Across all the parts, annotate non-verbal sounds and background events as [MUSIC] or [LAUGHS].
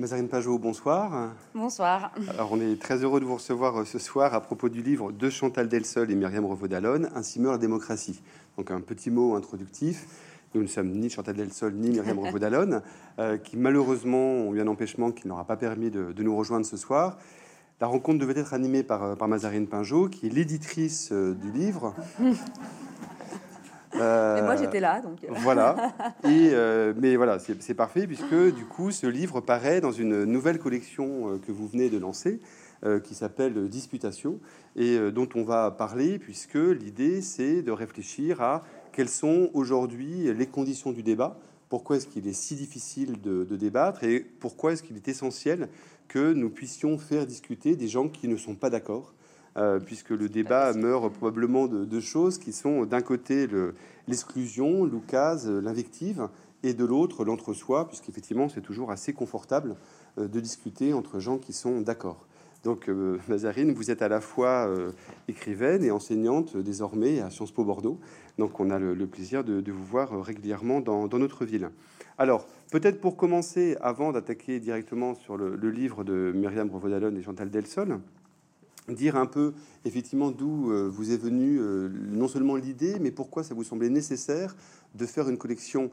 Mazarine Pajot, bonsoir. Bonsoir. Alors, on est très heureux de vous recevoir ce soir à propos du livre de Chantal Delsol et Myriam Revaud-Dallon, Ainsi meurt la démocratie. Donc, un petit mot introductif. Nous ne sommes ni Chantal Delsol ni Myriam [LAUGHS] Revaud-Dallon, euh, qui malheureusement ont eu un empêchement qui n'aura pas permis de, nous rejoindre ce soir. La rencontre devait être animée par, euh, par Mazarine Pinjot, qui est l'éditrice euh, du livre. Mais moi j'étais là, donc. Voilà. [LAUGHS] Et, mais voilà, c'est parfait puisque du coup ce livre paraît dans une nouvelle collection que vous venez de lancer, qui s'appelle Disputation et dont on va parler puisque l'idée c'est de réfléchir à quelles sont aujourd'hui les conditions du débat, pourquoi est-ce qu'il est si difficile de, débattre et pourquoi est-ce qu'il est essentiel que nous puissions faire discuter des gens qui ne sont pas d'accord, euh, puisque le débat meurt probablement de deux choses qui sont d'un côté l'exclusion, l'oukase, l'invective, et de l'autre l'entre-soi, puisqu'effectivement c'est toujours assez confortable euh, de discuter entre gens qui sont d'accord. Donc, euh, Mazarine, vous êtes à la fois euh, écrivaine et enseignante désormais à Sciences Po Bordeaux. Donc, on a le, plaisir de, vous voir euh, régulièrement dans, notre ville. Alors, peut-être pour commencer, avant d'attaquer directement sur le, livre de Myriam Brevodalon et Chantal Delsol, dire un peu effectivement d'où vous est venue non seulement l'idée, mais pourquoi ça vous semblait nécessaire de faire une collection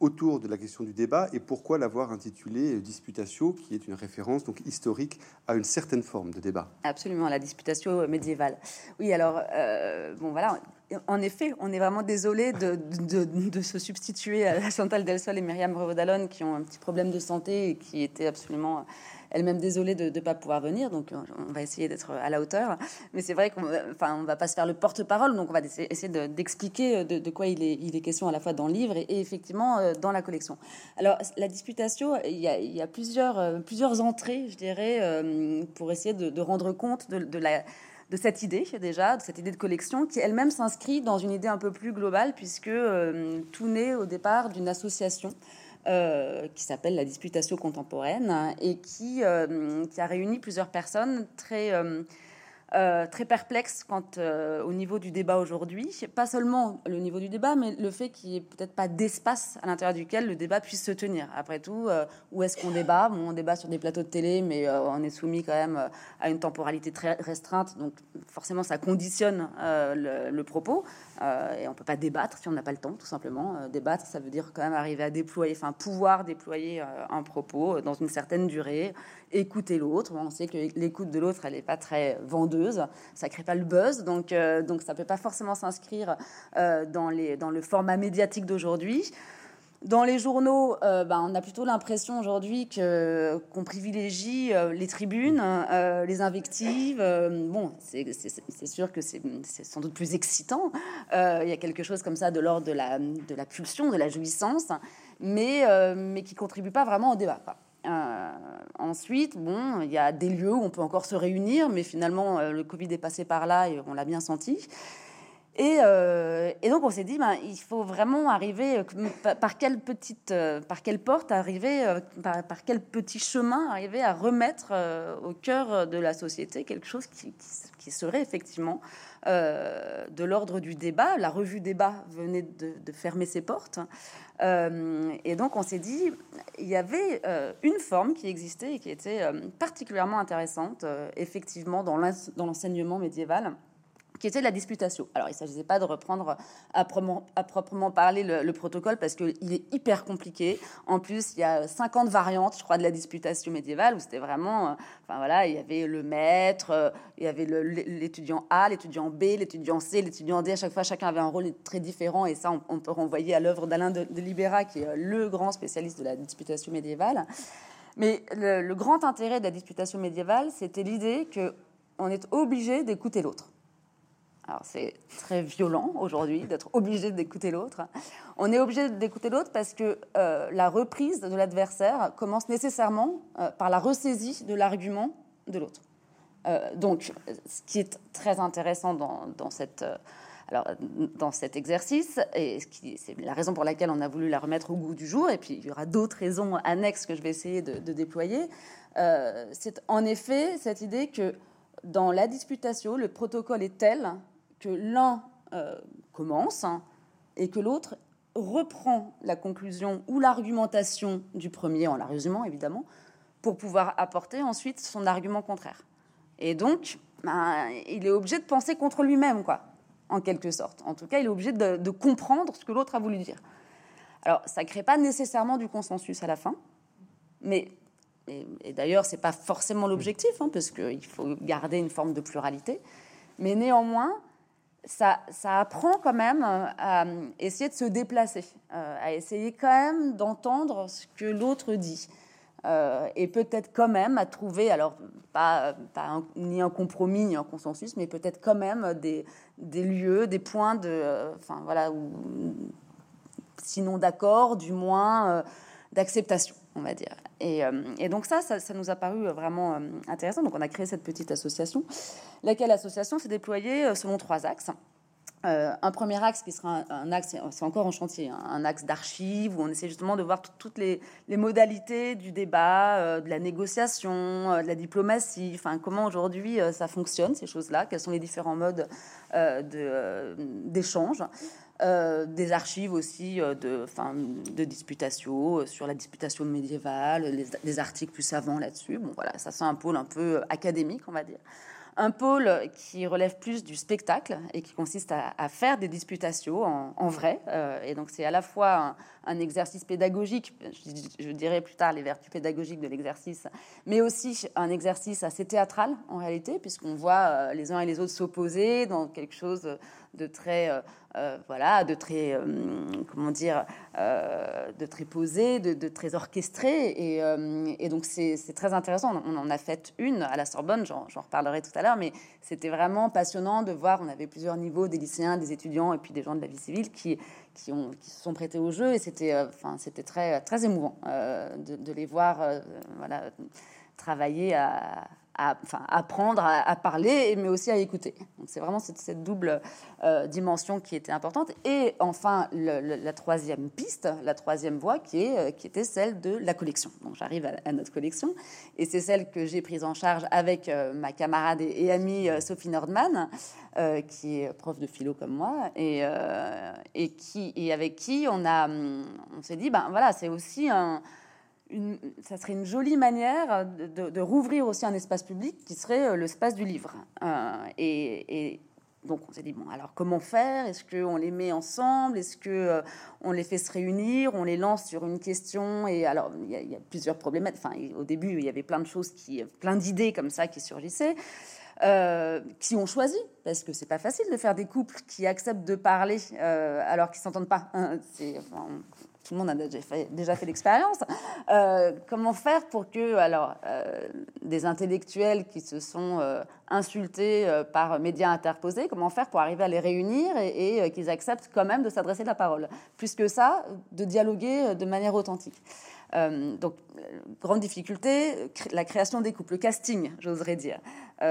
autour de la question du débat et pourquoi l'avoir intitulé Disputatio, qui est une référence donc historique à une certaine forme de débat? Absolument, la Disputatio médiévale. Oui, alors, euh, bon voilà, en effet, on est vraiment désolé de, se substituer à Chantal Delsol et Myriam Revaudalon qui ont un petit problème de santé et qui étaient absolument elle-même désolée de ne pas pouvoir venir, donc euh, on va essayer d'être à la hauteur. Mais c'est vrai qu'on enfin, on va pas se faire le porte-parole, donc on va essayer d'expliquer euh, de, quoi il est, question à la fois dans le livre et, effectivement euh, dans la collection. Alors, la disputation, il y a, plusieurs, plusieurs entrées, je dirais, pour essayer de, rendre compte de, la de cette idée déjà, de cette idée de collection, qui elle-même s'inscrit dans une idée un peu plus globale, puisque tout naît au départ d'une association euh, qui s'appelle la Disputation contemporaine et qui, euh, qui, a réuni plusieurs personnes très euh, très perplexe quant euh, au niveau du débat aujourd'hui. Pas seulement le niveau du débat, mais le fait qu'il n'y ait peut-être pas d'espace à l'intérieur duquel le débat puisse se tenir. Après tout, euh, où est-ce qu'on débat? On débat sur des plateaux de télé, mais on est soumis quand même à une temporalité très restreinte. Donc forcément, ça conditionne le, propos. et on peut pas débattre si on n'a pas le temps, tout simplement. débattre, ça veut dire quand même arriver à déployer, enfin pouvoir déployer un propos dans une certaine durée, écouter l'autre. On sait que l'écoute de l'autre, elle n'est pas très vendeuse, ça crée pas le buzz, donc, euh, donc ça peut pas forcément s'inscrire euh, dans, dans le format médiatique d'aujourd'hui. Dans les journaux, euh, ben, on a plutôt l'impression aujourd'hui que qu'on privilégie les tribunes, les invectives. bon, c'est sûr que c'est sans doute plus excitant. Il y a quelque chose comme ça de l'ordre de la, de la pulsion, de la jouissance, mais, mais qui contribue pas vraiment au débat. Euh, ensuite, bon, il y a des lieux où on peut encore se réunir, mais finalement, euh, le Covid est passé par là et on l'a bien senti. Et, euh, donc on s'est dit, ben, il faut vraiment arriver par, quelle petite, par quelle porte arriver, par, quel petit chemin arriver à remettre au cœur de la société quelque chose qui, serait effectivement de l'ordre du débat. La revue débat venait de, fermer ses portes. Euh, et donc on s'est dit, il y avait euh, une forme qui existait et qui était euh, particulièrement intéressante, effectivement, dans l'enseignement médiéval qui était la disputation. Alors, il ne s'agissait pas de reprendre à proprement, parler le, protocole parce qu'il est hyper compliqué. En plus, il y a 50 variantes, je crois, de la disputation médiévale où c'était vraiment, euh, enfin voilà, il y avait le maître, euh, il y avait l'étudiant A, l'étudiant B, l'étudiant C, l'étudiant D. À chaque fois, chacun avait un rôle très différent et ça, on, peut renvoyer à l'œuvre d'Alain de, Libera, qui est euh, le grand spécialiste de la disputation médiévale. Mais le, le grand intérêt de la disputation médiévale, c'était l'idée que on est obligé d'écouter l'autre. C'est très violent aujourd'hui d'être obligé d'écouter l'autre. On est obligé d'écouter l'autre parce que euh, la reprise de l'adversaire commence nécessairement euh, par la ressaisie de l'argument de l'autre. Euh, donc, ce qui est très intéressant dans, cette, alors, dans cet exercice, et c'est la raison pour laquelle on a voulu la remettre au goût du jour, et puis il y aura d'autres raisons annexes que je vais essayer de déployer, c'est en effet cette idée que dans la disputation, le protocole est tel que l'un euh, commence hein, et que l'autre reprend la conclusion ou l'argumentation du premier, en la résumant évidemment, pour pouvoir apporter ensuite son argument contraire. Et donc, ben, il est obligé de penser contre lui-même, quoi, en quelque sorte. En tout cas, il est obligé de, comprendre ce que l'autre a voulu dire. Alors, ça ne crée pas nécessairement du consensus à la fin, mais et, d'ailleurs, ce n'est pas forcément l'objectif, hein, parce qu'il faut garder une forme de pluralité. Mais néanmoins, ça, apprend quand même à essayer de se déplacer, euh, à essayer quand même d'entendre ce que l'autre dit. Euh, et peut-être quand même à trouver, alors pas, ni un compromis ni un consensus, mais peut-être quand même des, lieux, des points de, euh, voilà, sinon d'accord, du moins d'acceptation, on va dire. Et, et donc ça, ça, nous a paru vraiment intéressant. Donc on a créé cette petite association, laquelle association s'est déployée selon trois axes. Euh, un premier axe qui sera un, axe, c'est encore en chantier, hein, un axe d'archives où on essaie justement de voir toutes les, modalités du débat, euh, de la négociation, euh, de la diplomatie, enfin comment aujourd'hui ça fonctionne ces choses-là, quels sont les différents modes d'échange? Des archives aussi de, enfin, de disputation sur la disputation médiévale, des articles plus savants là-dessus. Bon, voilà, ça c'est un pôle un peu académique, on va dire un pôle qui relève plus du spectacle et qui consiste à, faire des disputations en, vrai. Euh, et donc c'est à la fois un, exercice pédagogique, je, dirais plus tard les vertus pédagogiques de l'exercice, mais aussi un exercice assez théâtral en réalité, puisqu'on voit euh, les uns et les autres s'opposer dans quelque chose de très, euh, euh, voilà, de très, euh, comment dire, de très posé, de, très orchestré. Et, donc c'est très intéressant. On en a fait une à la Sorbonne, j'en reparlerai tout à l'heure, mais c'était vraiment passionnant de voir. On avait plusieurs niveaux, des lycéens, des étudiants et puis des gens de la vie civile qui qui, ont, qui se sont prêtés au jeu et c'était enfin c'était très très émouvant de, de, les voir voilà travailler à, enfin, apprendre à, parler, mais aussi à écouter. Donc c'est vraiment cette, double euh, dimension qui était importante. Et enfin, la troisième piste, la troisième voie, qui, est, euh, qui était celle de la collection. Donc j'arrive à, notre collection, et c'est celle que j'ai prise en charge avec euh, ma camarade et, amie Sophie Nordman, qui est prof de philo comme moi, et, et, qui, et avec qui on, a, on s'est dit, ben voilà, c'est aussi un ça serait une jolie manière de, rouvrir aussi un espace public qui serait euh, l'espace du livre. Euh, et, donc on s'est dit bon alors comment faire? Est-ce qu'on les met ensemble? Est-ce que euh, on les fait se réunir? On les lance sur une question Et alors il y, a plusieurs problèmes. Enfin au début il y avait plein de choses qui, plein d'idées comme ça qui surgissaient. qui ont choisi, parce que c'est pas facile de faire des couples qui acceptent de parler alors qu'ils s'entendent pas. [LAUGHS] tout le monde a déjà fait, l'expérience. Euh, comment faire pour que, euh, des intellectuels qui se sont euh, insultés par médias interposés, comment faire pour arriver à les réunir et, qu'ils acceptent quand même de s'adresser la parole? Plus que ça, de dialoguer de manière authentique. Donc, grande difficulté, la création des couples, le casting, j'oserais dire.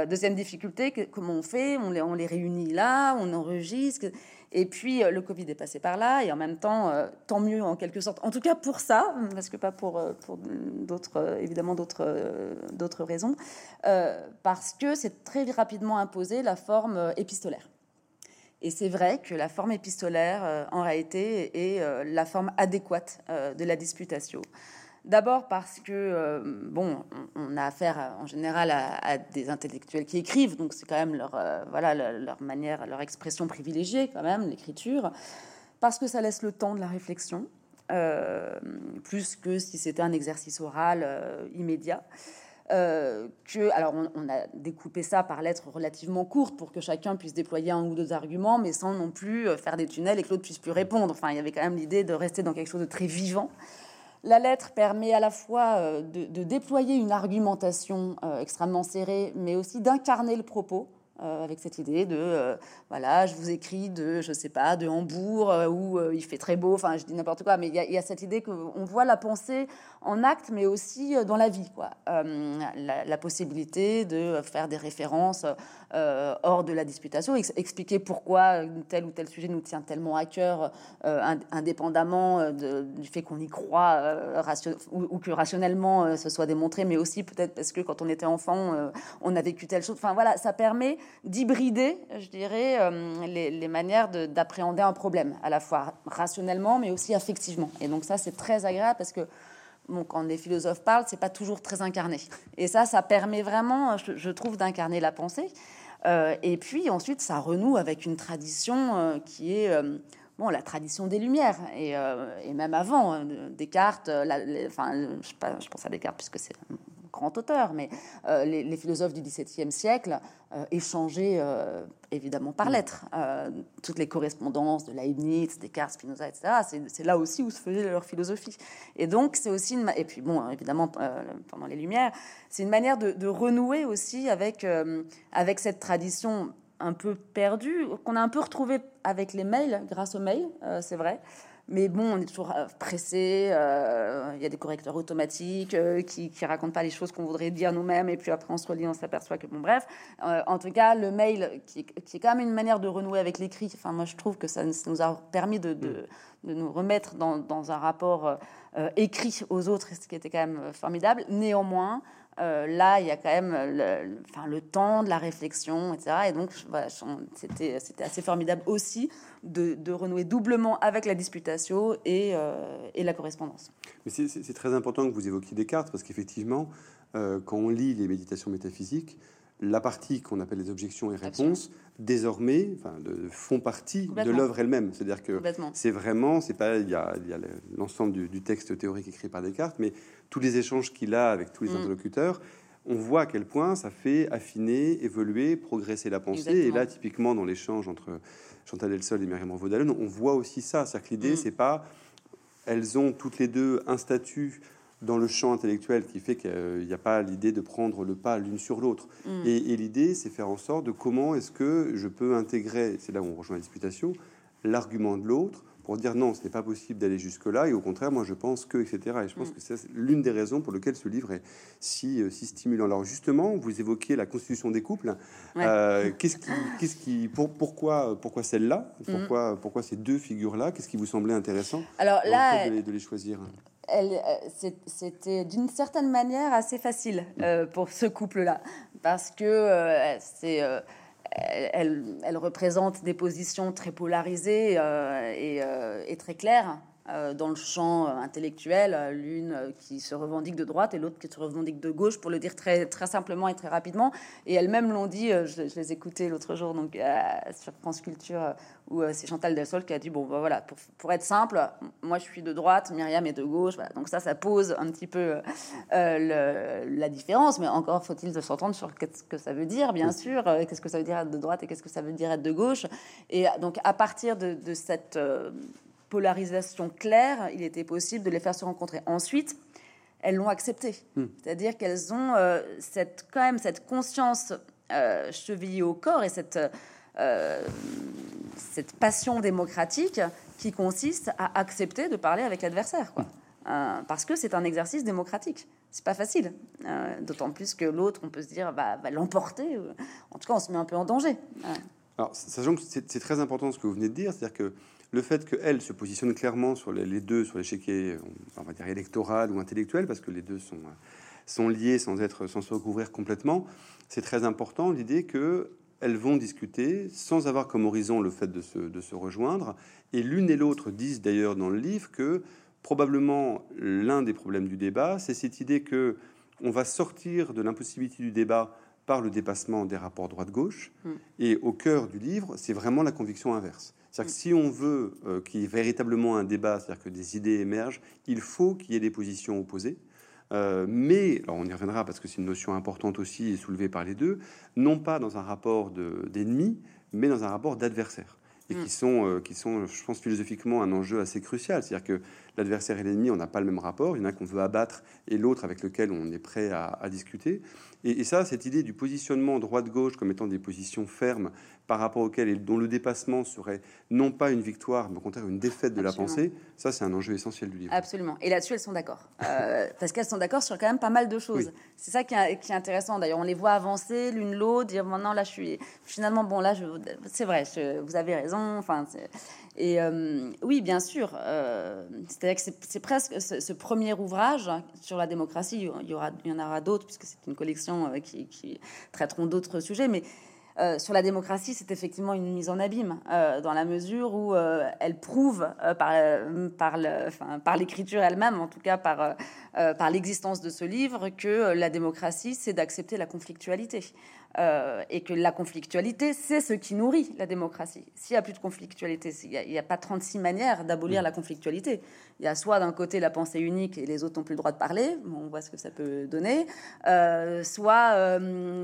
deuxième difficulté, comment on fait? On les, réunit là, on enregistre. Et puis euh, le Covid est passé par là, et en même temps, euh, tant mieux en quelque sorte. En tout cas pour ça, parce que pas pour, euh, d'autres, évidemment d'autres, d'autres raisons, parce que c'est très rapidement imposé la forme épistolaire. Et c'est vrai que la forme épistolaire, en réalité, est la forme adéquate de la disputation. D'abord parce que, euh, bon, on, a affaire en général à, des intellectuels qui écrivent, donc c'est quand même leur, euh, voilà, leur, manière, leur expression privilégiée, quand même, l'écriture. Parce que ça laisse le temps de la réflexion, euh, plus que si c'était un exercice oral immédiat. que, alors, on, on, a découpé ça par lettres relativement courtes pour que chacun puisse déployer un ou deux arguments, mais sans non plus faire des tunnels et que l'autre puisse plus répondre. Enfin, il y avait quand même l'idée de rester dans quelque chose de très vivant. La lettre permet à la fois euh, de, déployer une argumentation euh, extrêmement serrée, mais aussi d'incarner le propos euh, avec cette idée de voilà, je vous écris de, je sais pas, de Hambourg où il fait très beau, enfin je dis n'importe quoi, mais il y, a cette idée qu'on voit la pensée en acte, mais aussi dans la vie, quoi. La, la, possibilité de faire des références euh, hors de la disputation, expliquer pourquoi tel ou tel sujet nous tient tellement à cœur, euh, indépendamment euh, du fait qu'on y croit ou, que rationnellement ce soit démontré, mais aussi peut-être parce que quand on était enfant, on a vécu telle chose. Enfin voilà, ça permet d'hybrider, je dirais, les manières d'appréhender un problème, à la fois rationnellement, mais aussi affectivement. Et donc ça, c'est très agréable parce que quand les philosophes parlent, c'est pas toujours très incarné. Et ça, ça permet vraiment, je, trouve, d'incarner la pensée. Euh, et puis ensuite, ça renoue avec une tradition euh, qui est bon, la tradition des Lumières, et, même avant, Descartes, la, enfin, je, je, pense à Descartes puisque c'est grand auteur, mais euh, les, philosophes du XVIIe siècle euh, échangeaient euh, évidemment par lettres. toutes les correspondances de Leibniz, Descartes, Spinoza, etc. C'est là aussi où se faisait leur philosophie. Et donc, c'est aussi une. Et puis, bon, évidemment, pendant les Lumières, c'est une manière de, renouer aussi avec, avec cette tradition un peu perdue, qu'on a un peu retrouvée avec les mails, grâce aux mails, c'est vrai. Mais bon, on est toujours euh, pressé. Euh, il y a des correcteurs automatiques euh, qui, qui racontent pas les choses qu'on voudrait dire nous-mêmes. Et puis après, on se relit, on s'aperçoit que bon, bref. en tout cas, le mail, qui, qui, est quand même une manière de renouer avec l'écrit. Enfin, moi, je trouve que ça, nous a permis de, de, de nous remettre dans, dans un rapport écrit aux autres, ce qui était quand même formidable. Néanmoins, euh, là, il y a quand même le, le temps de la réflexion, etc. Et donc, c'était, assez formidable aussi de, renouer doublement avec la disputation et, euh, la correspondance. Mais c'est, très important que vous évoquiez Descartes, parce qu'effectivement, euh, quand on lit les méditations métaphysiques, la partie qu'on appelle les objections et réponses, désormais, enfin, de, font partie de l'œuvre elle-même. C'est-à-dire que c'est vraiment, c'est pas, il y a, l'ensemble du, texte théorique écrit par Descartes, mais tous les échanges qu'il a avec tous les mm. interlocuteurs, on voit à quel point ça fait affiner, évoluer, progresser la pensée. Et là, typiquement, dans l'échange entre Chantal Delsol et Myriam Vaudalon, on voit aussi ça. C'est-à-dire que l'idée, mm. c'est pas, elles ont toutes les deux un statut dans le champ intellectuel qui fait qu'il n'y a pas l'idée de prendre le pas l'une sur l'autre. Mm. Et, l'idée, c'est faire en sorte de comment est-ce que je peux intégrer, c'est là où on rejoint la disputation, l'argument de l'autre pour dire non, ce n'est pas possible d'aller jusque-là, et au contraire, moi je pense que, etc. Et je pense mm. que c'est l'une des raisons pour lesquelles ce livre est si, euh, si stimulant. Alors justement, vous évoquiez la constitution des couples. Euh, [LAUGHS] qu'est-ce qui, qu'est-ce qui, pour, pourquoi, pourquoi celle-là? Mm. pourquoi, pourquoi ces deux figures-là? Qu'est-ce qui vous semblait intéressant Alors là, de les choisir? euh, c'était d'une certaine manière assez facile euh, pour ce couple-là, parce que euh, c'est, elle, représente des positions très polarisées et, très claires. Euh, dans le champ euh, intellectuel, euh, l'une qui se revendique de droite et l'autre qui se revendique de gauche, pour le dire très, très simplement et très rapidement. Et elles-mêmes l'ont dit, je, les écoutais l'autre jour donc, sur France Culture, où c'est Chantal Delsol qui a dit, bon, bah, voilà, pour, pour, être simple, moi je suis de droite, Myriam est de gauche. Donc ça, ça pose un petit peu la différence, mais encore faut-il s'entendre sur ce que ça veut dire, bien sûr, qu'est-ce que ça veut dire être de droite et qu'est-ce que ça veut dire être de gauche. Et donc à partir de, de cette polarisation claire, il était possible de les faire se rencontrer. Ensuite, elles l'ont accepté. Hmm. C'est-à-dire qu'elles ont euh, cette, quand même cette conscience euh, chevillée au corps et cette, euh, cette passion démocratique qui consiste à accepter de parler avec l'adversaire. parce que c'est un exercice démocratique. C'est pas facile. D'autant plus que l'autre, on peut se dire, va, va l'emporter. En tout cas, on se met un peu en danger. Alors, sachant que c'est très important ce que vous venez de dire, c'est-à-dire que le fait qu'elle se positionne clairement sur les, deux, sur l'échiquier, on va dire électoral ou intellectuel, parce que les deux sont, sont liés sans, être, sans se recouvrir complètement, c'est très important l'idée que elles vont discuter sans avoir comme horizon le fait de se, de se rejoindre. Et l'une et l'autre disent d'ailleurs dans le livre que probablement l'un des problèmes du débat, c'est cette idée que on va sortir de l'impossibilité du débat par le dépassement des rapports droite-gauche. Hmm. Et au cœur du livre, c'est vraiment la conviction inverse. C'est-à-dire que si on veut euh, qu'il y ait véritablement un débat, c'est-à-dire que des idées émergent, il faut qu'il y ait des positions opposées. Euh, mais, on y reviendra parce que c'est une notion importante aussi soulevée par les deux, non pas dans un rapport d'ennemi, mais dans un rapport d'adversaire. Et qui, mm. sont, euh, qui sont, je pense, philosophiquement un enjeu assez crucial. C'est-à-dire que l'adversaire et l'ennemi, on n'a pas le même rapport. Il y en a qu'on veut abattre et l'autre avec lequel on est prêt à, à discuter. Et, et, ça, cette idée du positionnement droite-gauche comme étant des positions fermes par rapport auquel et dont le dépassement serait non pas une victoire, mais au contraire une défaite de la pensée, ça c'est un enjeu essentiel du livre. Absolument. Et là-dessus, elles sont d'accord. Euh, [LAUGHS] parce qu'elles sont d'accord sur quand même pas mal de choses. C'est ça qui est, intéressant. D'ailleurs, on les voit avancer l'une l'autre, dire maintenant là je suis finalement bon là, c'est vrai, vous avez raison. Enfin, et euh, oui, bien sûr. Euh, c'est-à-dire que c'est presque ce, premier ouvrage sur la démocratie. Il y, aura, en aura d'autres puisque c'est une collection qui, qui traiteront d'autres sujets, mais Euh, sur la démocratie, c'est effectivement une mise en abîme, euh, dans la mesure où euh, elle prouve par, l'écriture elle-même, en tout cas par l'existence de ce livre, que la démocratie, c'est d'accepter la conflictualité. Et que la conflictualité, c'est ce qui nourrit la démocratie. S'il n'y a plus de conflictualité, il n'y a, pas 36 manières d'abolir mm. la conflictualité. Il y a soit d'un côté la pensée unique et les autres n'ont plus le droit de parler, on voit ce que ça peut donner, soit,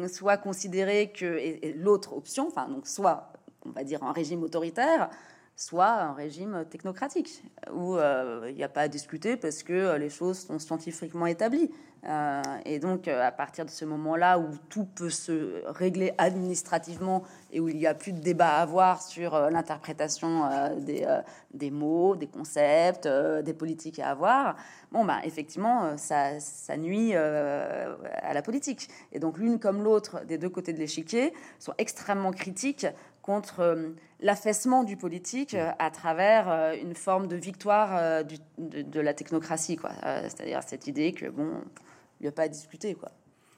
soit considérer que, l'autre option, enfin, donc soit, on va dire, un régime autoritaire, soit un régime technocratique, où euh, il n'y a pas à discuter parce que euh, les choses sont scientifiquement établies. Euh, et donc, à partir de ce moment-là où tout peut se régler administrativement et où il n'y a plus de débat à avoir sur l'interprétation des, des, mots, des concepts, des politiques à avoir, bon, bah, effectivement, ça, ça nuit à la politique. Et donc, l'une comme l'autre des deux côtés de l'échiquier sont extrêmement critiques contre euh, l'affaissement du politique euh, à travers euh, une forme de victoire de, la technocratie, quoi. C'est-à-dire cette idée que bon, il n'y a pas à discuter, quoi.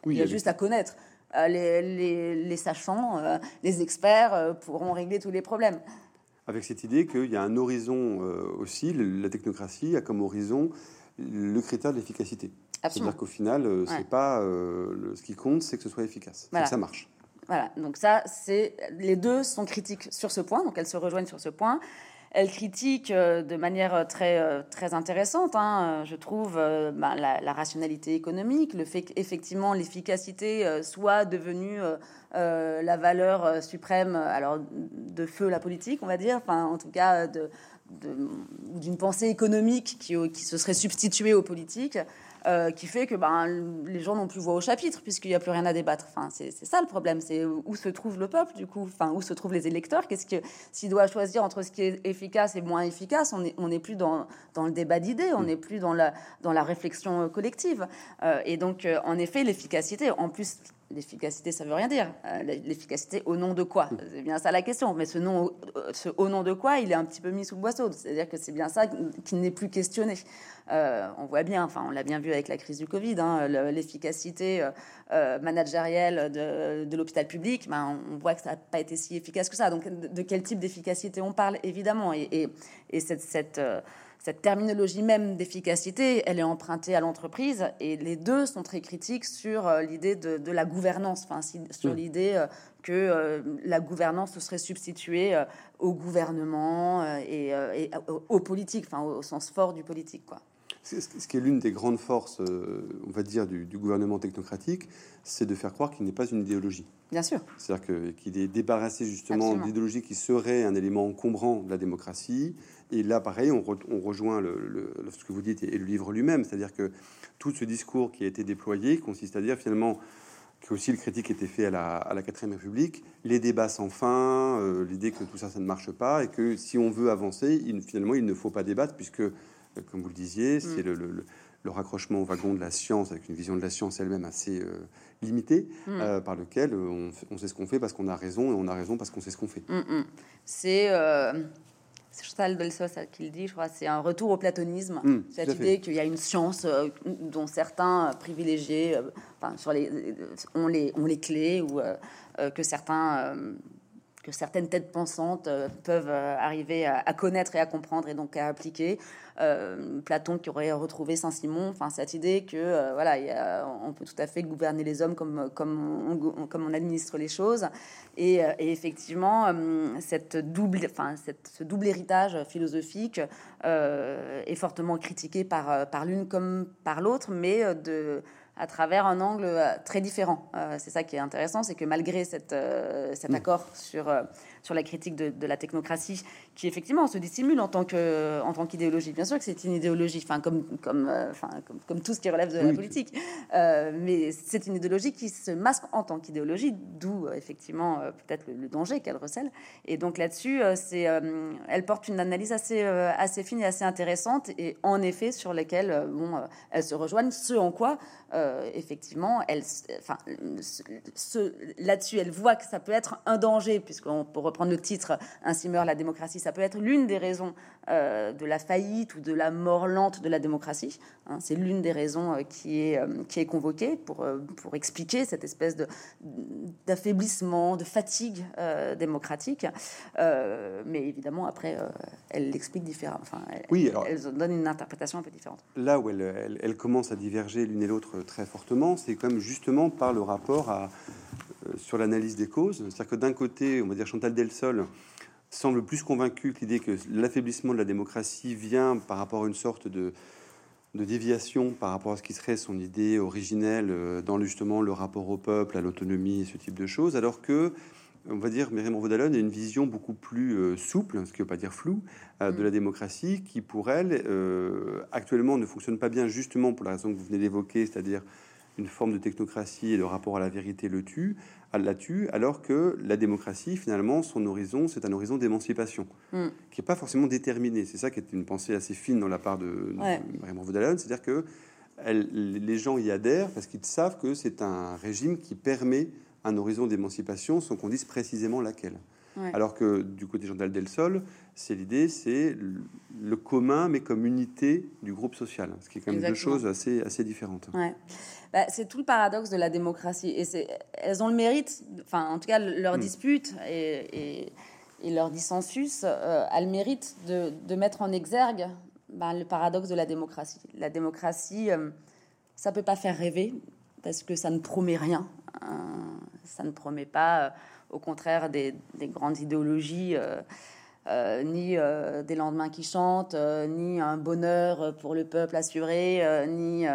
il y a juste à connaître. Les, sachants, les experts pourront régler tous les problèmes. Avec cette idée qu'il y a un horizon aussi, la technocratie a comme horizon le critère de l'efficacité. C'est-à-dire qu'au final, c'est pas ce qui compte, c'est que ce soit efficace, que ça marche. Voilà, donc ça, c'est les deux sont critiques sur ce point, donc elles se rejoignent sur ce point. Elles critiquent euh, de manière très, euh, très intéressante, hein, je trouve, euh, ben, la, rationalité économique, le fait qu'effectivement l'efficacité soit devenue la valeur suprême, alors de feu la politique, on va dire, enfin en tout cas de, d'une pensée économique qui, qui, se serait substituée aux politiques. Euh, qui fait que ben, les gens n'ont plus voix au chapitre puisqu'il n'y a plus rien à débattre. Enfin, c'est ça le problème, c'est où se trouve le peuple du coup, enfin où se trouvent les électeurs? Qu'est-ce que s'il doit choisir entre ce qui est efficace et moins efficace, on n'est on plus dans, dans, le débat d'idées, on n'est plus dans la, dans la réflexion euh, collective. Euh, et donc, en effet, l'efficacité, en plus L'efficacité, ça veut rien dire. Euh, l'efficacité au nom de quoi? C'est bien ça la question. Mais ce, nom, euh, ce au nom de quoi, il est un petit peu mis sous le boisseau. C'est-à-dire que c'est bien ça qui n'est plus questionné. Euh, on voit bien, enfin, on l'a bien vu avec la crise du Covid, hein, l'efficacité managérielle de, l'hôpital public. Ben, on voit que ça n'a pas été si efficace que ça. Donc, de, quel type d'efficacité on parle, évidemment Et, et, cette, cette cette terminologie même d'efficacité, elle est empruntée à l'entreprise et les deux sont très critiques sur euh, l'idée de, la gouvernance, enfin, sur mm. l'idée euh, que euh, la gouvernance se serait substituée au gouvernement et, aux politiques, enfin, au, sens fort du politique, quoi. Ce qui est l'une des grandes forces, on va dire, du, gouvernement technocratique, c'est de faire croire qu'il n'est pas une idéologie. Bien sûr. C'est-à-dire qu'il est débarrassé justement d'idéologie qui serait un élément encombrant de la démocratie, et là, pareil, on, rejoint le, ce que vous dites et, le livre lui-même, c'est-à-dire que tout ce discours qui a été déployé consiste à dire finalement que aussi le critique était fait à la, à la 4 République, les débats sans fin, euh, l'idée que tout ça, ça ne marche pas, et que si on veut avancer, il, finalement, il ne faut pas débattre, puisque, euh, comme vous le disiez, mm. c'est le, le, raccrochement au wagon de la science, avec une vision de la science elle-même assez euh, limitée, mm. par lequel on, sait ce qu'on fait parce qu'on a raison, et on a raison parce qu'on sait ce qu'on fait. Mm, c'est c'est Chantal Delsos qui le dit, je crois, c'est un retour au platonisme. Hmm, cette idée qu'il y a une science euh, dont certains privilégiés euh, enfin, sur les, ont, les, ont les clés ou euh, que certains certaines têtes pensantes euh, peuvent euh, arriver à, connaître et à comprendre et donc à appliquer. Euh, Platon qui aurait retrouvé Saint-Simon, enfin cette idée que voilà, on peut tout à fait gouverner les hommes comme on, administre les choses. Et, effectivement, cette double, enfin ce double héritage philosophique est fortement critiqué par par l'une comme par l'autre, mais de à travers un angle euh, très différent. Euh, c'est ça qui est intéressant, c'est que malgré cette, euh, cet mm. accord sur, sur la critique de, la technocratie, qui effectivement se dissimule en tant que en tant qu'idéologie. Bien sûr que c'est une idéologie, enfin comme comme, enfin comme, comme tout ce qui relève de la politique, mais c'est une idéologie qui se masque en tant qu'idéologie, d'où effectivement peut-être le, danger qu'elle recèle. Et donc là-dessus, c'est elle porte une analyse assez assez fine et assez intéressante, et en effet sur lesquelles bon, elles se rejoignent. Ce en quoi effectivement, elle, enfin, là-dessus, elle voit que ça peut être un danger, puisqu'on peut reprendre le titre Ainsi meurt la démocratie, ça peut être l'une des raisons de la faillite ou de la mort lente de la démocratie. Hein. c'est l'une des raisons qui, est, qui est convoquée pour, pour expliquer cette espèce d'affaiblissement, de, fatigue démocratique. mais évidemment, après, elle l'explique différemment. Enfin, elle, oui, alors, elle donne une interprétation un peu différente. Là où elle, elle, commence à diverger l'une et l'autre très fortement, c'est quand même justement par le rapport à, euh, sur l'analyse des causes. C'est-à-dire que d'un côté, on va dire Chantal Delsol semble plus convaincue que l'idée que l'affaiblissement de la démocratie vient par rapport à une sorte de, de déviation par rapport à ce qui serait son idée originelle euh, dans justement le rapport au peuple, à l'autonomie et ce type de choses, alors que on va dire, Myriam Vodalon a une vision beaucoup plus euh, souple, ce qui ne veut pas dire flou, euh, de la mm. démocratie, qui pour elle, euh, actuellement, ne fonctionne pas bien, justement pour la raison que vous venez d'évoquer, c'est-à-dire une forme de technocratie et le rapport à la vérité le tue, la tue, alors que la démocratie, finalement, son horizon, c'est un horizon d'émancipation, mm. qui n'est pas forcément déterminé. C'est ça qui est une pensée assez fine dans la part de, Myriam Vodalon, c'est-à-dire que les gens y adhèrent parce qu'ils savent que c'est un régime qui permet un horizon d'émancipation sans qu'on dise précisément laquelle. Alors que du côté Jean Del Sol, c'est l'idée, c'est le commun, mais comme unité du groupe social, ce qui est quand même deux choses assez, assez différentes. Bah, c'est tout le paradoxe de la démocratie. Et elles ont le mérite, enfin, en tout cas, leur hmm. dispute et, et, leur dissensus euh, a le mérite de, de mettre en exergue bah, le paradoxe de la démocratie. La démocratie, euh, ça peut pas faire rêver parce que ça ne promet rien. Euh, ça ne promet pas, euh, au contraire, des, grandes idéologies. Euh, ni des lendemains qui chantent, ni un bonheur pour le peuple assuré, ni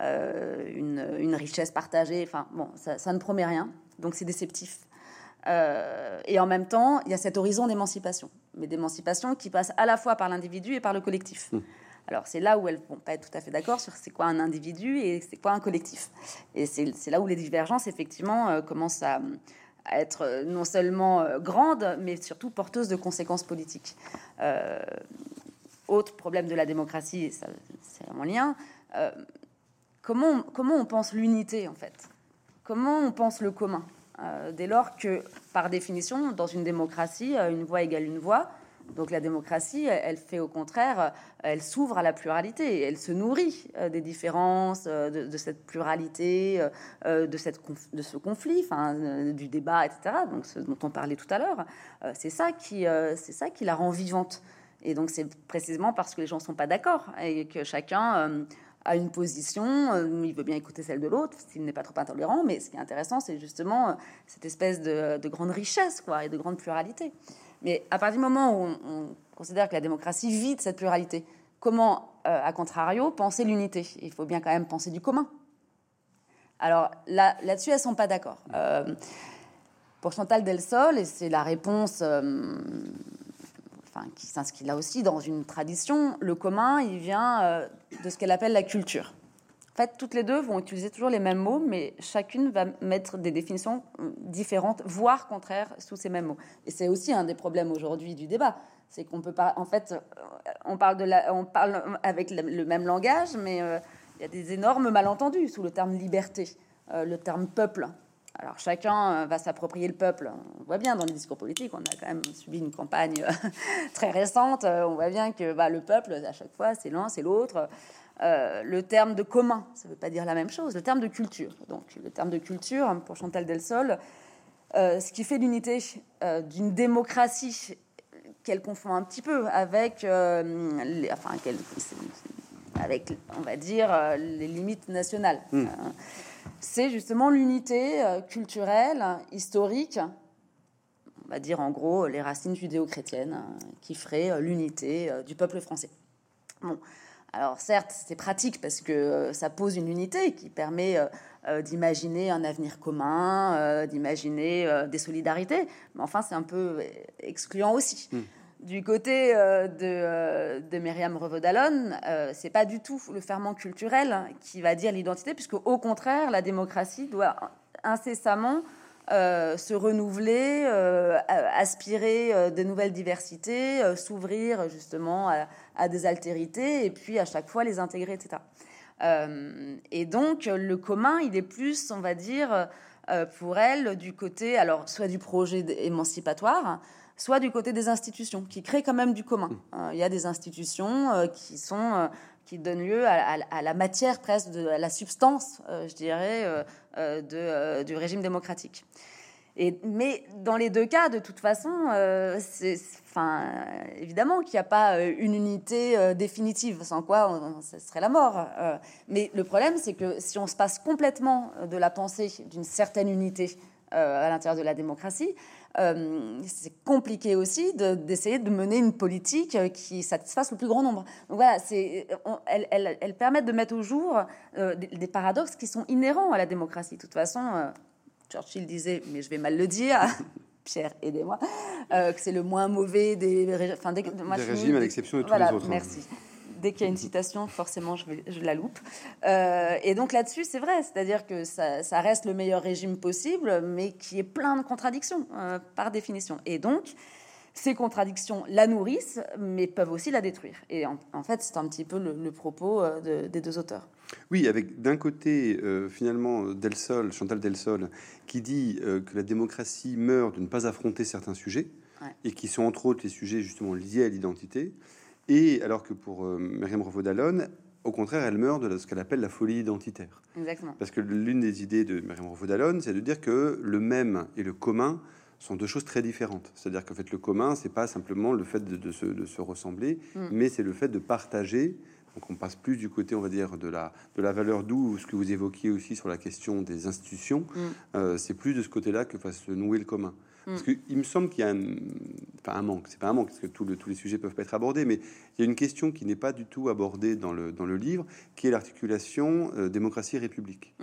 une, richesse partagée. Enfin, bon, ça, ne promet rien. Donc, c'est déceptif. et en même temps, il y a cet horizon d'émancipation, mais d'émancipation qui passe à la fois par l'individu et par le collectif. Mmh. Alors c'est là où elles vont pas être tout à fait d'accord sur c'est quoi un individu et c'est quoi un collectif. Et c'est là où les divergences effectivement euh, commencent à, être euh, non seulement euh, grandes, mais surtout porteuses de conséquences politiques. autre problème de la démocratie, c'est mon lien. comment, comment on pense l'unité en fait? Comment on pense le commun? Dès lors que, par définition, dans une démocratie, une voix égale une voix, donc la démocratie, elle fait au contraire, elle s'ouvre à la pluralité, elle se nourrit euh, des différences, euh, de, cette pluralité, euh, de, cette, de ce conflit, enfin, du débat, etc. Donc ce dont on parlait tout à l'heure, c'est ça qui, ça qui la rend vivante. Et donc c'est précisément parce que les gens sont pas d'accord et que chacun a une position, il veut bien écouter celle de l'autre, s'il n'est pas trop intolérant. Mais ce qui est intéressant, c'est justement cette espèce de, de grande richesse, quoi, et de grande pluralité. Mais à partir du moment où on, considère que la démocratie vit de cette pluralité, comment, euh, à contrario, penser l'unité? Il faut bien quand même penser du commun. Alors là, là-dessus, elles sont pas d'accord. Euh, pour Chantal Delsol, et c'est la réponse, euh, enfin, qui s'inscrit là aussi dans une tradition, le commun, il vient de ce qu'elle appelle la culture. En fait, toutes les deux vont utiliser toujours les mêmes mots, mais chacune va mettre des définitions euh, différentes, voire contraires, sous ces mêmes mots. Et c'est aussi un des problèmes aujourd'hui du débat. C'est qu'on peut pas. En fait, euh, on parle, de la, on parle avec le même langage, mais euh, il y a des énormes malentendus sous le terme liberté, le terme peuple. Alors chacun va s'approprier le peuple. On voit bien dans les discours politiques, on a quand même subi une campagne [LAUGHS] très récente. On voit bien que bah, le peuple, à chaque fois, c'est l'un, c'est l'autre. Euh, le terme de commun, ça ne veut pas dire la même chose, le terme de culture. Donc le terme de culture, pour Chantal Delsol, euh, ce qui fait l'unité euh, d'une démocratie qu'elle confond un petit peu avec, enfin, avec, on va dire, les limites nationales. Hmm. C'est justement l'unité culturelle, historique, on va dire en gros les racines judéo-chrétiennes, hein, qui ferait l'unité du peuple français. Bon. Alors certes, c'est pratique parce que euh, ça pose une unité qui permet euh, euh, d'imaginer un avenir commun, d'imaginer des solidarités, mais enfin c'est un peu excluant aussi. Hmm. Du côté de, de Myriam Revaudalon, c'est pas du tout le ferment culturel qui va dire l'identité, puisque au contraire, la démocratie doit incessamment se renouveler, aspirer de nouvelles diversités, s'ouvrir justement à, à des altérités et puis à chaque fois les intégrer, etc. et donc, le commun, il est plus, on va dire, pour elle, du côté, alors, soit du projet émancipatoire, soit du côté des institutions, qui créent quand même du commun. Mmh. il y a des institutions qui sont qui donnent lieu à, la matière presque, de, à la substance, je dirais, de, du régime démocratique. Et, mais dans les deux cas, de toute façon, euh, c'est, enfin, évidemment qu'il n'y a pas euh, une unité euh, définitive, sans quoi ce serait la mort. mais le problème, c'est que si on se passe complètement de la pensée d'une certaine unité à l'intérieur de la démocratie, c'est compliqué aussi d'essayer de, mener une politique qui satisfasse le plus grand nombre. Donc voilà, c'est, elles, elles, elles, permettent de mettre au jour des, des, paradoxes qui sont inhérents à la démocratie. De toute façon Churchill disait, mais je vais mal le dire, [LAUGHS] Pierre, aidez-moi, euh, que c'est le moins mauvais des, enfin, des, régimes, à l'exception de tous les autres. Hein. Merci. Dès qu'il y a une citation, forcément, je, je la loupe. Euh, et donc là-dessus, c'est vrai, c'est-à-dire que ça, reste le meilleur régime possible, mais qui est plein de contradictions, euh, par définition. Et donc, ces contradictions la nourrissent, mais peuvent aussi la détruire. Et en, fait, c'est un petit peu le, propos euh, des deux auteurs. Oui, avec d'un côté, euh, finalement, Delsol, Chantal Delsol, qui dit euh, que la démocratie meurt de ne pas affronter certains sujets, et qui sont entre autres les sujets justement liés à l'identité, et alors que pour Myriam Revaud-Dallon, au contraire, elle meurt de ce qu'elle appelle la folie identitaire. Exactement. Parce que l'une des idées de Myriam Revaud-Dallon, c'est de dire que le même et le commun sont deux choses très différentes. C'est-à-dire qu'en fait, le commun, c'est pas simplement le fait de, se, ressembler, mm. mais c'est le fait de partager. Donc, on passe plus du côté, on va dire, de la, de la valeur d'où, ce que vous évoquiez aussi sur la question des institutions. Mm. Euh, c'est plus de ce côté-là que va se nouer le commun. Mm. Parce qu'il me semble qu'il y a un, enfin un manque, c'est pas un manque, parce que tous les sujets peuvent pas être abordés, mais il y a une question qui n'est pas du tout abordée dans le, dans le livre, qui est l'articulation euh, démocratie-république.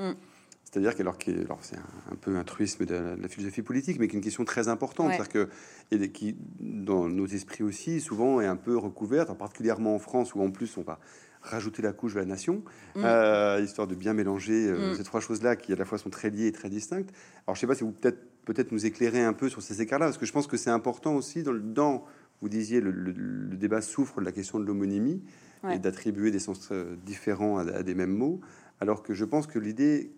C'est-à-dire que, alors, c'est un, peu un truisme de la, philosophie politique, mais qui est une question très importante, c'est-à-dire que et qui, dans nos esprits aussi, souvent est un peu recouverte, particulièrement en France, où en plus on va rajouter la couche de la nation, mm. euh, histoire de bien mélanger euh, mm. ces trois choses-là qui à la fois sont très liées et très distinctes. Alors je sais pas si vous peut-être peut-être nous éclairer un peu sur ces écarts-là, parce que je pense que c'est important aussi dans, le, dans vous disiez le, débat souffre de la question de l'homonymie et d'attribuer des sens euh, différents à, des mêmes mots, alors que je pense que l'idée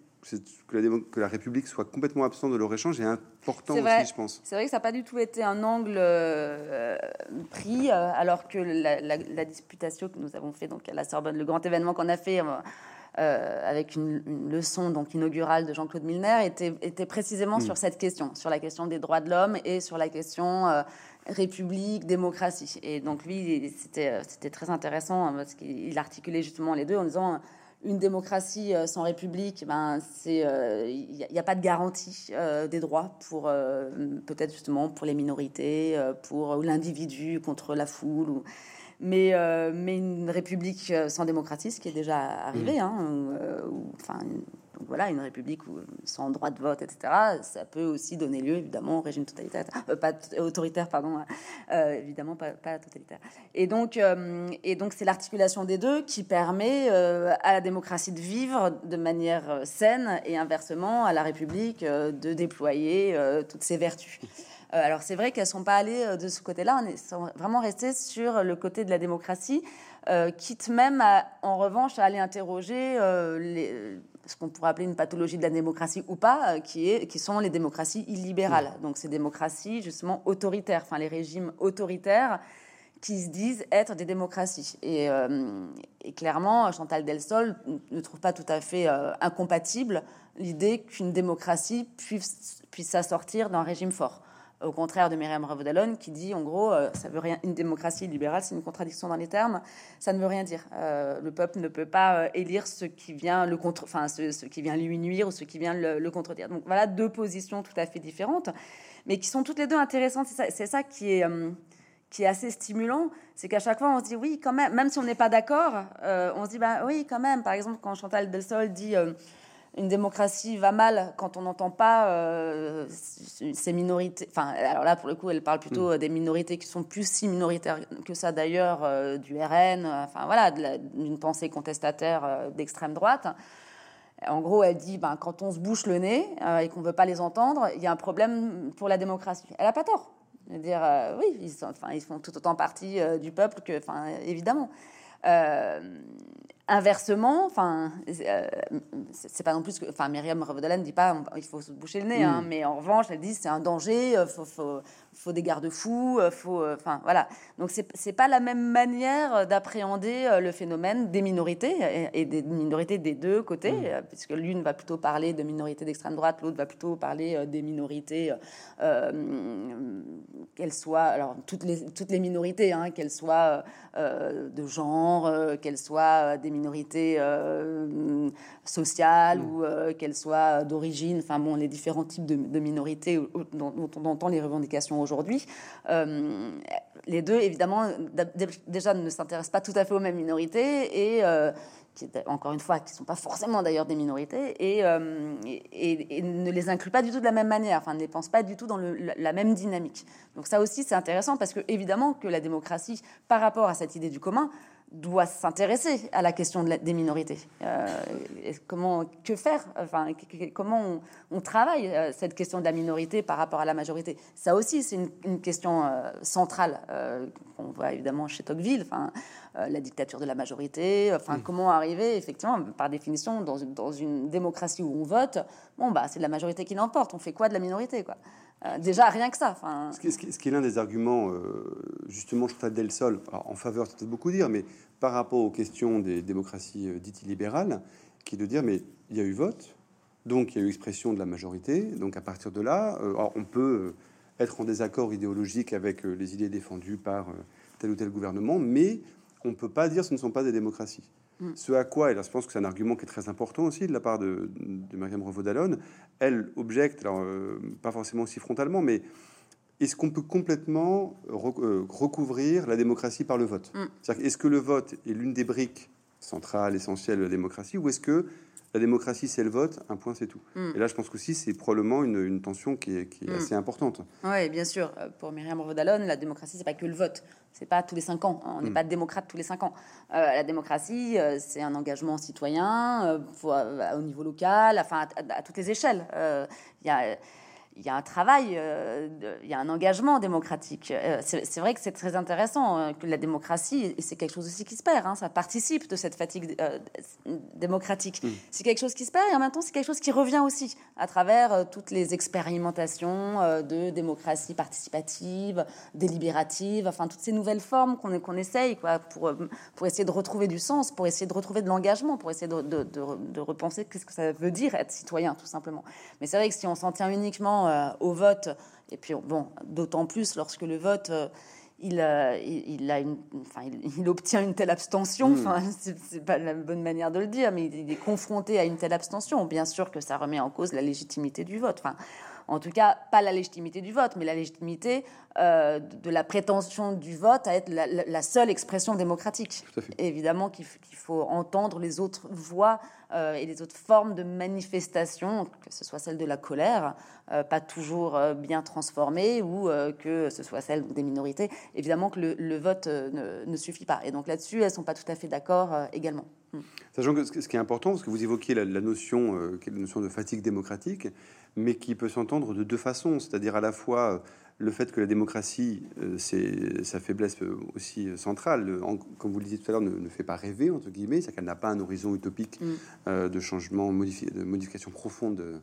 que la, que la, République soit complètement absente de leur échange est important aussi, je pense. C'est vrai que ça n'a pas du tout été un angle euh, pris, euh, alors que la, disputation que nous avons fait donc à la Sorbonne, le grand événement qu'on a fait euh, avec une, leçon donc inaugurale de Jean-Claude Milner, était, était précisément mm. sur cette question, sur la question des droits de l'homme et sur la question République, démocratie. Et donc lui, c'était très intéressant hein, parce qu'il articulait justement les deux en disant une démocratie euh, sans république, ben c'est il euh, n'y a, pas de garantie euh, des droits pour peut-être justement pour les minorités, pour l'individu contre la foule. Ou, mais, mais une république sans démocratie, ce qui est déjà arrivé, mmh. hein, enfin voilà, une république où, sans droit de vote, etc., ça peut aussi donner lieu, évidemment, au régime totalitaire, euh, pas autoritaire, pardon, euh, évidemment pas, totalitaire. Et donc, euh, et donc, c'est l'articulation des deux qui permet à la démocratie de vivre de manière saine et inversement à la République de déployer toutes ses vertus. Alors, c'est vrai qu'elles sont pas allées de ce côté-là, on est vraiment restées sur le côté de la démocratie. quitte même en revanche à aller interroger les, ce qu'on pourrait appeler une pathologie de la démocratie ou pas, euh, qui, est, qui sont les démocraties illibérales. Donc ces démocraties justement autoritaires, enfin les régimes autoritaires qui se disent être des démocraties. Et, euh, clairement, Chantal Delsol ne trouve pas tout à fait euh, incompatible l'idée qu'une démocratie puisse, puisse s'assortir d'un régime fort. Au contraire de Myriam Ravodalon qui dit en gros, euh, ça veut rien, une démocratie libérale, c'est une contradiction dans les termes, ça ne veut rien dire. Euh, le peuple ne peut pas euh, élire ce qui vient le contre, enfin ce, qui vient lui nuire ou ce qui vient le, contredire. Donc voilà deux positions tout à fait différentes, mais qui sont toutes les deux intéressantes. C'est ça, qui est qui est assez stimulant, c'est qu'à chaque fois on se dit oui quand même, même si on n'est pas d'accord, on se dit bah oui quand même. Par exemple quand Chantal Delsol dit une démocratie va mal quand on n'entend pas euh, ces minorités. Enfin, alors là, pour le coup, elle parle plutôt mm. des minorités qui sont plus si minoritaires que ça d'ailleurs, euh, du RN, enfin voilà, d'une pensée contestataire euh, d'extrême droite. En gros, elle dit, ben, quand on se bouche le nez et qu'on ne veut pas les entendre, il y a un problème pour la démocratie. Elle n'a pas tort. Je veux dire, oui, ils, enfin, ils font tout autant partie du peuple que, évidemment. Inversement, enfin, euh, c'est pas non plus que, enfin, Myriam Revaudalin ne dit pas il faut se boucher le nez, hein, mais en revanche, elle dit c'est un danger, il faut, faut, faut, des garde-fous, faut, enfin, voilà. Donc c'est pas la même manière d'appréhender le phénomène des minorités et, des minorités des deux côtés, puisque l'une va plutôt parler de minorités d'extrême droite, l'autre va plutôt parler des minorités, qu'elles soient, alors toutes les toutes les minorités, hein, qu'elles soient de genre, qu'elles soient des minorités euh, sociales mm. ou euh, qu'elles soient d'origine, enfin bon, les différents types de, minorités dont, on entend les revendications aujourd'hui. Euh, les deux, évidemment, déjà ne s'intéressent pas tout à fait aux mêmes minorités et qui, encore une fois, qui ne sont pas forcément d'ailleurs des minorités, et, ne les incluent pas du tout de la même manière, enfin ne les pensent pas du tout dans la même dynamique. Donc ça aussi c'est intéressant parce que évidemment que la démocratie, par rapport à cette idée du commun, doit s'intéresser à la question des minorités. Euh, comment, que faire enfin, Comment on, travaille euh, cette question de la minorité par rapport à la majorité? Ça aussi, c'est une, question euh, centrale qu'on voit évidemment chez Tocqueville. Enfin, la dictature de la majorité. Enfin, comment arriver, effectivement, par définition, dans, dans une démocratie où on vote Bon, bah, c'est la majorité qui l'emporte. On fait quoi de la minorité, quoi? Euh, déjà, rien que ça. Ce qui, ce qui est l'un des arguments, euh, justement, je trouve Del en faveur, c'est peut-être beaucoup dire, mais par rapport aux questions des démocraties euh, dites illibérales, qui est de dire, mais il y a eu vote, donc il y a eu expression de la majorité, donc à partir de là, on peut être en désaccord idéologique avec les idées défendues par tel ou tel gouvernement, mais on ne peut pas dire que ce ne sont pas des démocraties. Mm. Ce à quoi, et là je pense que c'est un argument qui est très important aussi de la part de, de Mariam Revaud-Dallon, elle objecte, alors, euh, pas forcément aussi frontalement, mais est-ce qu'on peut complètement euh, recouvrir la démocratie par le vote? Mm. Est-ce que le vote est l'une des briques centrales, essentielles de la démocratie, ou est-ce que la démocratie, c'est le vote, un point, c'est tout. Mm. Et là, je pense qu'aussi, c'est probablement une, tension qui est, mm. assez importante. Oui, bien sûr. Euh, pour Myriam Revaud-Dallon, la démocratie, c'est pas que le vote. C'est pas tous les cinq ans. On n'est mm. pas démocrate tous les cinq ans. Euh, la démocratie, euh, c'est un engagement citoyen au niveau local, enfin, à, à toutes les échelles. Il y a il y a un travail, euh, il y a un engagement démocratique. Euh, c'est vrai que c'est très intéressant euh, que la démocratie, et c'est quelque chose aussi qui se perd, hein, ça participe de cette fatigue démocratique. Mm. C'est quelque chose qui se perd et en même temps c'est quelque chose qui revient aussi à travers toutes les expérimentations de démocratie participative, délibérative, enfin toutes ces nouvelles formes qu'on essaye quoi, pour, pour essayer de retrouver du sens, pour essayer de retrouver de l'engagement, pour essayer de, de, de, de repenser qu'est-ce que ça veut dire être citoyen tout simplement. Mais c'est vrai que si on s'en tient uniquement euh, au vote, et puis bon, d'autant plus lorsque le vote, euh, il, euh, il, a une, enfin, il, obtient une telle abstention. Hmm. Enfin, c'est pas la bonne manière de le dire, mais il est confronté à une telle abstention. Bien sûr que ça remet en cause la légitimité du vote. Enfin, en tout cas, pas la légitimité du vote, mais la légitimité de la prétention du vote à être la, seule expression démocratique. Évidemment qu'il faut entendre les autres voix euh, et les autres formes de manifestation, que ce soit celle de la colère, euh, pas toujours euh, bien transformée, ou que ce soit celle des minorités. Évidemment que le, vote ne, suffit pas. Et donc là-dessus, elles sont pas tout à fait d'accord également. Sachant que ce qui est important, parce que vous évoquiez la, notion, la notion de fatigue démocratique, mais qui peut s'entendre de deux façons, c'est-à-dire à la fois le fait que la démocratie, euh, c'est sa faiblesse aussi centrale, comme vous le disiez tout à l'heure, ne, fait pas rêver, entre guillemets, c'est qu'elle n'a pas un horizon utopique mm. euh, de changement, de modification profonde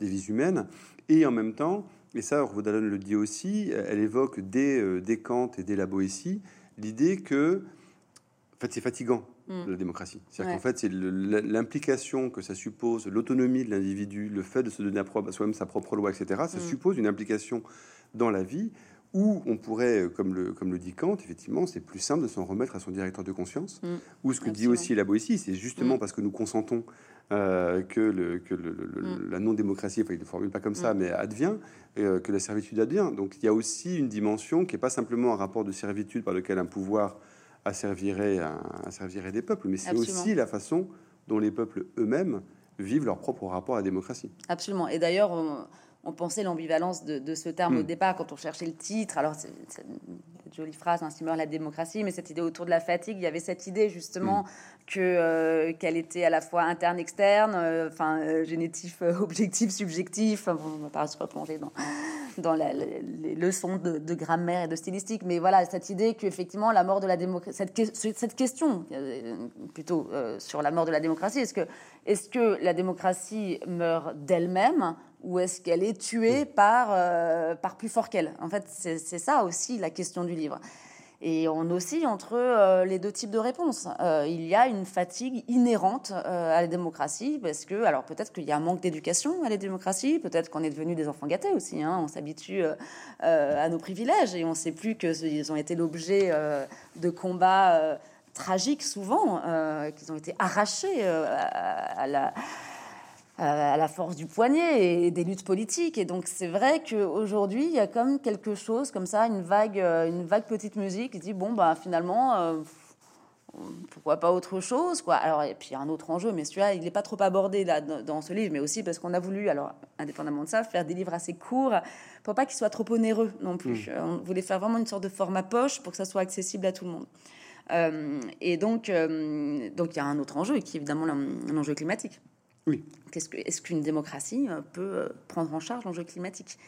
des vies humaines. Et en même temps, et ça, Vodalon le dit aussi, elle évoque dès, euh, dès Kant et dès la Boétie l'idée que en fait, c'est fatigant mm. la démocratie. C'est-à-dire qu'en fait, c'est l'implication que ça suppose, l'autonomie de l'individu, le fait de se donner à soi-même sa propre loi, etc. Ça mm. suppose une implication dans la vie où on pourrait, comme le, comme le dit Kant, effectivement, c'est plus simple de s'en remettre à son directeur de conscience. Mm. ou ce que dit aussi la Boétie, c'est justement parce que nous consentons euh, que, le, que le, mm. la non-démocratie, enfin, il ne formule pas comme ça, mais advient, euh, que la servitude advient. Donc il y a aussi une dimension qui n'est pas simplement un rapport de servitude par lequel un pouvoir asservirait, servirait des peuples, mais c'est aussi la façon dont les peuples eux-mêmes vivent leur propre rapport à la démocratie. Absolument. Et d'ailleurs, on pensait l'ambivalence de, ce terme au hmm. départ quand on cherchait le titre. Alors, c'est une jolie phrase, ainsi meurt la démocratie, mais cette idée autour de la fatigue, il y avait cette idée justement hmm. que euh, qu'elle était à la fois interne, externe, euh, enfin euh, génétif, [LAUGHS] objectif, subjectif. on va pas se replonger dans dans les leçons de, grammaire et de stylistique. Mais voilà, cette idée qu'effectivement, la mort de la démocratie, cette, cette, question euh, plutôt sur la mort de la démocratie, est-ce que, est que la démocratie meurt d'elle-même ou est-ce qu'elle est tuée par, par plus fort qu'elle? En fait, c'est ça aussi la question du livre. Et on oscille entre euh, les deux types de réponses. Euh, il y a une fatigue inhérente euh, à la démocratie, parce que, alors peut-être qu'il y a un manque d'éducation à la démocratie, peut-être qu'on est devenu des enfants gâtés aussi. Hein. on s'habitue à nos privilèges et on ne sait plus qu'ils ont été l'objet de combats tragiques souvent, qu'ils ont été arrachés à la à la force du poignet et des luttes politiques. Et donc c'est vrai qu'aujourd'hui, il y a comme quelque chose comme ça, une vague, euh, une vague petite musique qui dit, bon, bah, finalement, euh, pourquoi pas autre chose quoi alors et puis un autre enjeu mais celui-là il n'est pas trop abordé là dans ce livre mais aussi parce qu'on a voulu alors indépendamment de ça faire des livres assez courts pour pas qu'ils soient trop onéreux non plus mmh. on voulait faire vraiment une sorte de format poche pour que ça soit accessible à tout le monde euh, et donc donc il y a un autre enjeu qui est évidemment un enjeu climatique oui. Est-ce qu'une démocratie euh, peut euh, prendre en charge l'enjeu climatique?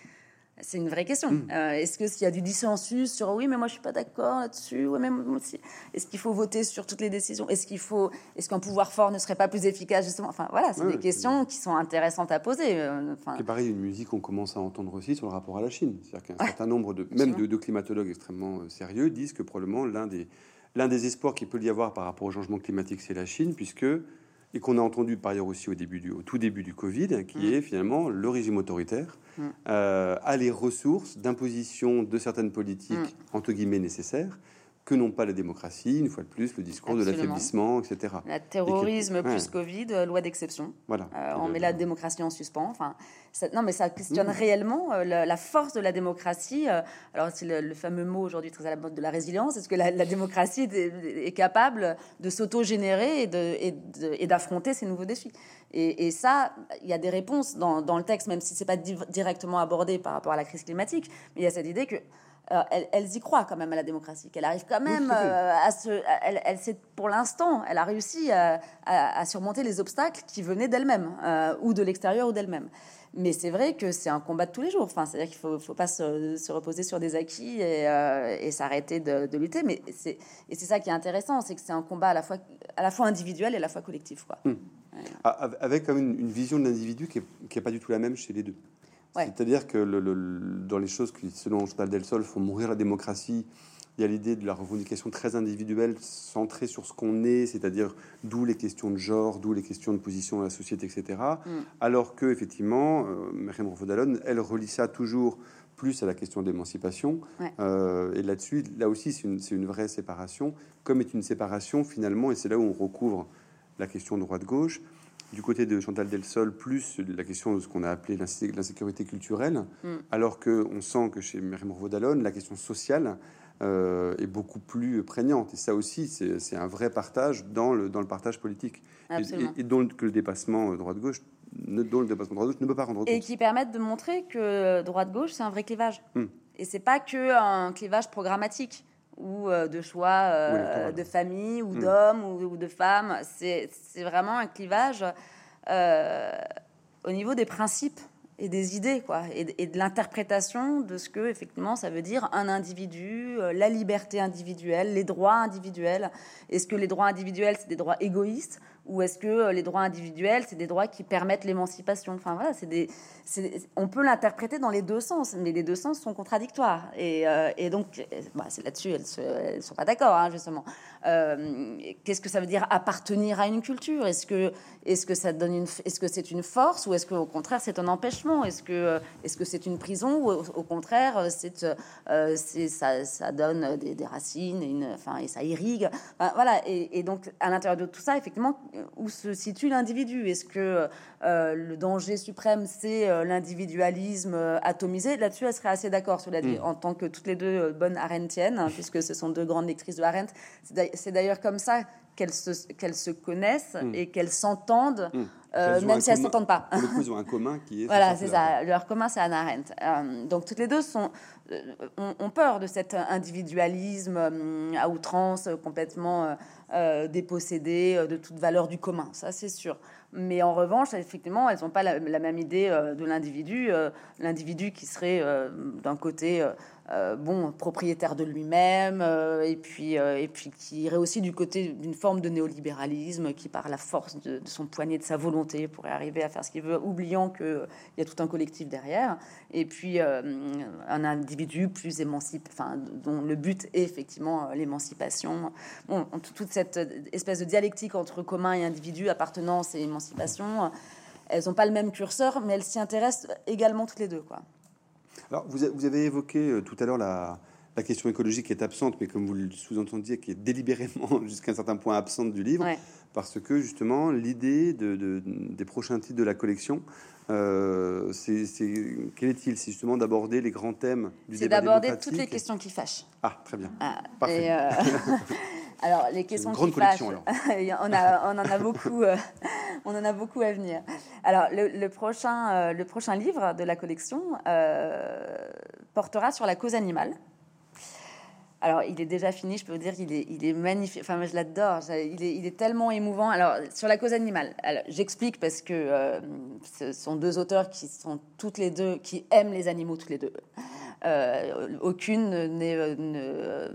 C'est une vraie question. Hmm. Euh, est-ce que s'il y a du dissensus sur oui, mais moi je suis pas d'accord là-dessus, ouais, même aussi. Est-ce qu'il faut voter sur toutes les décisions? Est-ce qu'il faut, est-ce qu'un pouvoir fort ne serait pas plus efficace justement? Enfin voilà, c'est des questions qui sont intéressantes à poser. Enfin, c'est pareil, une musique qu'on commence à entendre aussi sur le rapport à la Chine. C'est-à-dire qu'un certain nombre de, même de, de, climatologues extrêmement sérieux disent que probablement l'un des l'un des espoirs qu'il peut y avoir par rapport au changement climatique, c'est la Chine, puisque et qu'on a entendu par ailleurs aussi au, début du, au tout début du Covid, qui mm. est finalement le régime autoritaire, mm. euh, a les ressources d'imposition de certaines politiques, mm. entre guillemets, nécessaires, que n'ont pas la démocratie, une fois de plus, le discours de l'affaiblissement, etc. Le terrorisme plus Covid, euh, loi d'exception. Voilà. Euh, on met la démocratie en suspens. Enfin, non, mais ça questionne réellement euh, la, force de la démocratie. alors, c'est le, fameux mot aujourd'hui très à la mode de la résilience. Est-ce que la, démocratie est, capable de s'auto-générer et d'affronter ces nouveaux défis? Et, ça, il y a des réponses dans, dans le texte, même si c'est pas directement abordé par rapport à la crise climatique. Mais il y a cette idée que euh, elles, y croient quand même à la démocratie, qu'elle arrive quand même euh, à se. Elle, elle pour l'instant, elle a réussi à, surmonter les obstacles qui venaient d'elle-même, euh, ou de l'extérieur ou d'elle-même. Mais c'est vrai que c'est un combat de tous les jours. Enfin, c'est-à-dire qu'il ne faut, faut, pas se, reposer sur des acquis et, s'arrêter de, lutter. Mais c'est, et c'est ça qui est intéressant, c'est que c'est un combat à la fois, à la fois individuel et à la fois collectif. Quoi. Hmm. Avec quand même une, vision de l'individu qui n'est pas du tout la même chez les deux. C'est-à-dire que dans les choses qui, selon Chantal Delsol, font mourir la démocratie, il y a l'idée de la revendication très individuelle, centrée sur ce qu'on est, c'est-à-dire d'où les questions de genre, d'où les questions de position dans la société, etc. Mm. Alors que, effectivement, euh, Myriam elle relie ça toujours plus à la question d'émancipation. Euh, et là-dessus, là aussi, c'est une, une, vraie séparation, comme est une séparation finalement, et c'est là où on recouvre la question droite-gauche, du côté de Chantal Delsol, plus la question de ce qu'on a appelé l'insécurité culturelle, mm. alors qu'on sent que chez Myriam Vodalone, la question sociale euh, est beaucoup plus prégnante. Et ça aussi, c'est un vrai partage dans le, dans le partage politique. Et, donc que le dépassement droite-gauche dont le dépassement droite-gauche ne peut pas rendre compte. Et qui permettent de montrer que droite-gauche, c'est un vrai clivage. Mm. Et c'est pas que un clivage programmatique ou euh, de choix euh, de famille ou hmm. d'hommes ou, de femmes. C'est vraiment un clivage euh, au niveau des principes et des idées, quoi, et, de l'interprétation de ce que effectivement ça veut dire un individu, la liberté individuelle, les droits individuels. Est-ce que les droits individuels c'est des droits égoïstes ou est-ce que les droits individuels c'est des droits qui permettent l'émancipation? Enfin voilà, c'est des, on peut l'interpréter dans les deux sens, mais les deux sens sont contradictoires. Et, euh, donc, bah, c'est là-dessus, elles ne sont pas d'accord, hein, justement. Euh, qu'est-ce que ça veut dire appartenir à une culture? Est-ce que, est que ça donne une, est-ce que c'est une force ou est-ce qu'au contraire c'est un empêchement? Est-ce que, est-ce que c'est une prison ou au, contraire c'est, euh, c'est ça, ça, donne des, racines et, une, enfin, et ça irrigue Voilà. Et, et, donc, à l'intérieur de tout ça, effectivement, où se situe l'individu? Est-ce que le danger suprême c'est euh, l'individualisme euh, atomisé? Là-dessus, elle serait assez d'accord, cela dit, mm. en tant que toutes les deux euh, bonnes arendtiennes, hein, puisque ce sont deux grandes lectrices de Arendt. C'est d'ailleurs comme ça qu'elles se, qu'elles se connaissent mm. et qu'elles s'entendent. Mm. même si elles ne s'entendent pas. Pour le coup, ils ont un commun qui est. voilà, c'est ça. Leur commun, c'est Anna Arendt. donc, toutes les deux sont, ont, peur de cet individualisme à outrance, complètement dépossédé de toute valeur du commun. Ça, c'est sûr. Mais en revanche, effectivement, elles n'ont pas la, même idée de l'individu. l'individu qui serait d'un côté euh, bon, propriétaire de lui-même, euh, et, puis, euh, et puis qui irait aussi du côté d'une forme de néolibéralisme, qui par la force de, son poignet, de sa volonté, pourrait arriver à faire ce qu'il veut, oubliant qu'il y a tout un collectif derrière, et puis un individu plus émancipé, enfin, dont le but est effectivement l'émancipation. Bon, toute cette espèce de dialectique entre commun et individu, appartenance et émancipation, elles n'ont pas le même curseur, mais elles s'y intéressent également toutes les deux, quoi. Alors, vous, avez évoqué euh, tout à l'heure la, question écologique qui est absente, mais comme vous le sous-entendiez, qui est délibérément [LAUGHS] jusqu'à un certain point absente du livre, parce que justement, l'idée de, des prochains titres de la collection, euh, c'est quel est-il? C'est justement d'aborder les grands thèmes du C'est d'aborder toutes les questions qui fâchent. Ah, très bien. Ah, Parfait. Euh, [LAUGHS] Alors, les questions qui fâchent, on, [LAUGHS] a, on en a beaucoup, euh, [LAUGHS] on en a beaucoup à venir. Alors, le, prochain, euh, le prochain livre de la collection euh, portera sur la cause animale. Alors, il est déjà fini, je peux vous dire qu'il est, il est magnifique. Enfin, moi, je l'adore. Il est, il est, tellement émouvant. Alors, sur la cause animale, j'explique parce que ce sont deux auteurs qui sont toutes les deux, qui aiment les animaux toutes les deux. Euh, aucune n'est euh,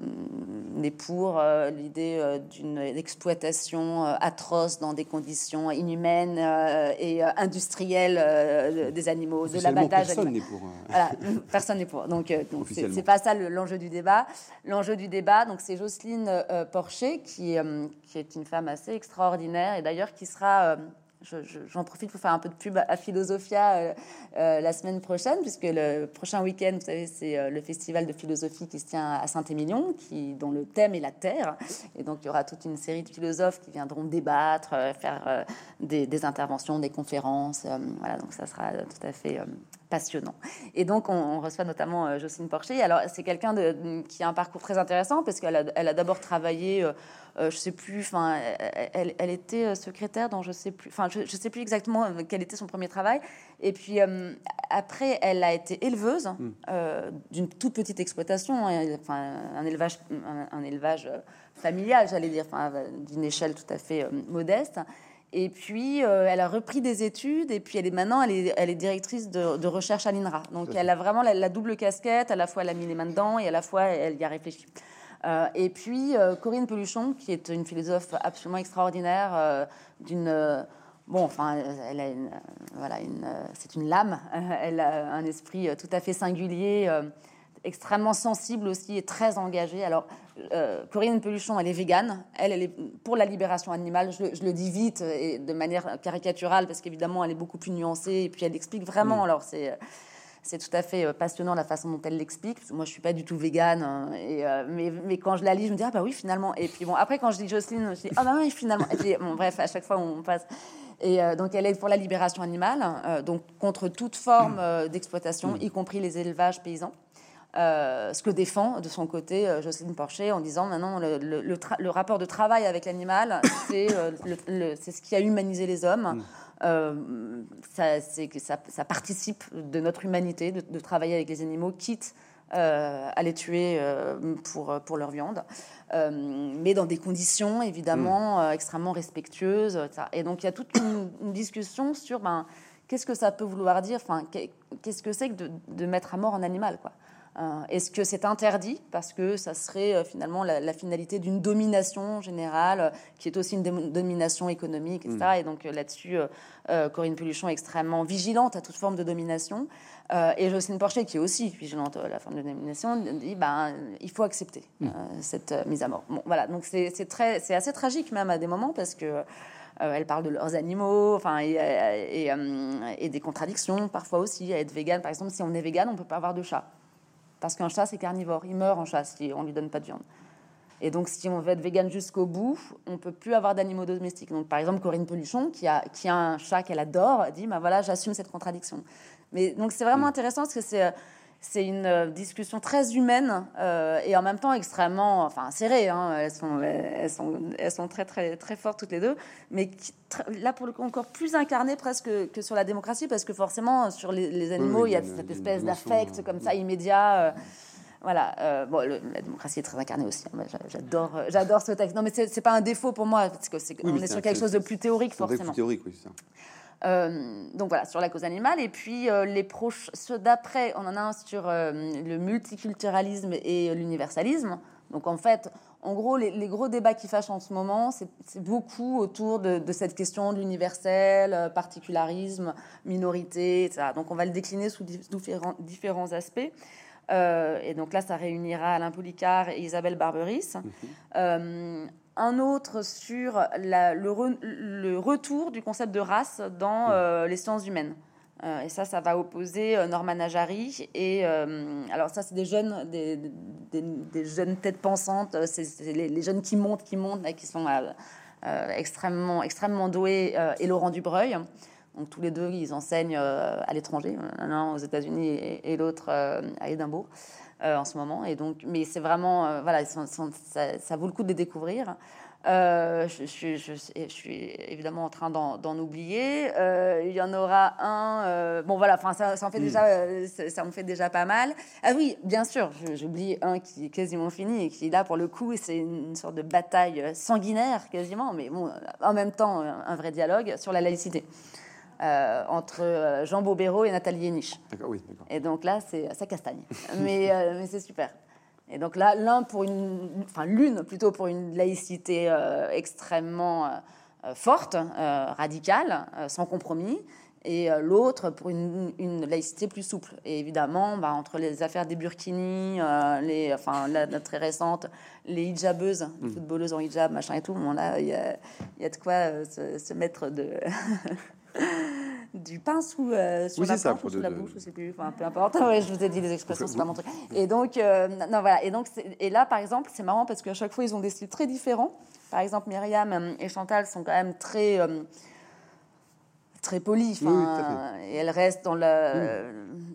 pour euh, l'idée d'une exploitation atroce dans des conditions inhumaines et industrielles des animaux, de l'abattage. Personne n'est pour. [LAUGHS] personne n'est pour. Donc, c'est pas ça l'enjeu du débat. L'enjeu du débat, donc c'est Jocelyne Porcher qui, qui est une femme assez extraordinaire et d'ailleurs qui sera J'en profite pour faire un peu de pub à Philosophia euh, euh, la semaine prochaine, puisque le prochain week-end, vous savez, c'est euh, le festival de philosophie qui se tient à Saint-Émilion, dont le thème est la Terre. Et donc, il y aura toute une série de philosophes qui viendront débattre, faire des, interventions, des conférences. voilà, donc ça sera tout à fait passionnant. Et donc, on, reçoit notamment Jocelyne Porcher. Alors, c'est quelqu'un qui a un parcours très intéressant, parce qu'elle a, elle a d'abord travaillé euh, je sais plus, enfin, elle, elle, était euh, secrétaire dans je sais plus, enfin, je, sais plus exactement euh, quel était son premier travail. Et puis après, elle a été éleveuse hmm. d'une toute petite exploitation, hein, enfin, un élevage, un, élevage familial, j'allais dire, enfin, d'une échelle tout à fait modeste. Et puis, elle a repris des études, et puis elle est maintenant, elle est, elle est directrice de, de recherche à l'INRA. Donc, elle a vraiment la, la, double casquette, à la fois elle a mis les mains dedans, et à la fois elle y a réfléchi. Euh, et puis euh, Corinne Peluchon, qui est une philosophe absolument extraordinaire, euh, d'une bon, enfin, elle a une, voilà, une, c'est une lame. [LAUGHS] Elle a un esprit tout à fait singulier, extrêmement sensible aussi et très engagée. Alors, Corinne Peluchon, elle est végane. Elle, elle est pour la libération animale. Je, je, le dis vite et de manière caricaturale parce qu'évidemment, elle est beaucoup plus nuancée et puis elle explique vraiment. Mm. Alors, c'est c'est tout à fait euh, passionnant la façon dont elle l'explique. Moi, je suis pas du tout végane, hein, et, euh, mais, mais, quand je la lis, je me dis ah bah oui finalement. Et puis bon, après quand je dis Jocelyne, je dis ah bah oui finalement. Et bon, bref, à chaque fois on passe. Et euh, donc elle est pour la libération animale, donc contre toute forme d'exploitation, y compris les élevages paysans. Ce que défend de son côté Jocelyne Porcher en disant maintenant le, le, rapport de travail avec l'animal, c'est ce qui a humanisé les hommes. Mm. Euh, ça, ça, participe de notre humanité de, travailler avec les animaux, quitte euh, à les tuer euh, pour, pour leur viande, mais dans des conditions évidemment mm. extrêmement respectueuses. Et donc il y a toute une, discussion sur ben, qu'est-ce que ça peut vouloir dire, enfin, qu'est-ce que c'est que de, de, mettre à mort un animal, quoi. Euh, est-ce que c'est interdit parce que ça serait euh, finalement la, finalité d'une domination générale euh, qui est aussi une domination économique, etc. Mm. Et donc là-dessus, Corinne Peluchon est extrêmement vigilante à toute forme de domination. et Jocelyne Porcher, qui est aussi vigilante à la forme de domination, dit ben, il faut accepter mm. cette mise à mort. Bon, voilà, donc c'est c'est assez tragique même à des moments parce que. elle parle de leurs animaux, enfin, et, et, et, des contradictions parfois aussi. À être vegan, par exemple, si on est vegan, on peut pas avoir de chat. Parce qu'un chat, c'est carnivore. Il meurt en chat si on lui donne pas de viande. Et donc, si on veut être vegan jusqu'au bout, on peut plus avoir d'animaux domestiques. Donc, par exemple, Corinne Peluchon, qui a, qui a un chat qu'elle adore, dit bah voilà, j'assume cette contradiction. Mais donc, c'est vraiment mm. intéressant parce que c'est c'est une euh, discussion très humaine euh, et en même temps extrêmement enfin serrée. Hein. Elles, sont, elles, sont, elles sont très, très, très fortes toutes les deux, mais là pour le coup encore plus incarnées presque que sur la démocratie parce que forcément sur les, animaux il y a cette espèce d'affect comme ça immédiat. voilà. bon, la démocratie est très incarnée aussi. Hein. J'adore, j'adore ce texte. Non, mais c'est pas un défaut pour moi parce que c'est, on est, sur quelque chose de plus théorique forcément. Plus théorique, oui, ça. Euh, donc voilà, sur la cause animale. Et puis euh, les proches, ceux d'après, on en a un sur euh, le multiculturalisme et l'universalisme. Donc en fait, en gros, les, gros débats qui fâchent en ce moment, c'est beaucoup autour de, cette question de l'universel, particularisme, minorité, etc. Donc on va le décliner sous différents, différents aspects. et donc là, ça réunira Alain Poulicard et Isabelle Barberis. Mhm un autre sur le, retour du concept de race dans euh, les sciences humaines. Euh, et ça, ça va opposer euh, Norman Ajari et alors ça, c'est des jeunes, des, jeunes têtes pensantes, c'est les, jeunes qui montent, qui montent, qui sont extrêmement, extrêmement doués, et Laurent Dubreuil. Donc tous les deux, ils enseignent à l'étranger, l'un aux États-Unis et, et l'autre à Édimbourg. Euh, en ce moment. Et donc, mais c'est vraiment, euh, voilà, ça, vaut le coup de les découvrir. Euh, je, suis évidemment en train d'en oublier. il y en aura un. bon, voilà, enfin, ça, ça, en fait déjà, ça, me fait déjà pas mal. Ah oui, bien sûr, j'oublie un qui est quasiment fini et qui est là pour le coup, c'est une sorte de bataille sanguinaire quasiment, mais bon, en même temps, un vrai dialogue sur la laïcité. Euh, entre euh, Jean Bobéro et Nathalie Niche. Oui, et donc là, c'est ça castagne. [LAUGHS] mais, euh, mais c'est super. Et donc là, l'un pour une, enfin l'une plutôt pour une laïcité extrêmement forte, radicale, sans compromis, et l'autre pour une, une, laïcité plus souple. Et évidemment, bah, entre les affaires des burkinis, les, enfin la, très récente, les hijabeuses, les mm. footballeuses en hijab, machin et tout, bon, là, il y a, y a, de quoi se, se mettre de [LAUGHS] du pain sous, euh, sur la, ça, sous la bouche, je sais plus, enfin, peu importe. [LAUGHS] ouais, je vous ai dit les expressions, c'est pas mon truc. Et donc, euh, non, voilà. Et donc, et là, par exemple, c'est marrant parce qu'à chaque fois, ils ont des styles très différents. Par exemple, Myriam et Chantal sont quand même très euh, très polie. et elle reste dans la,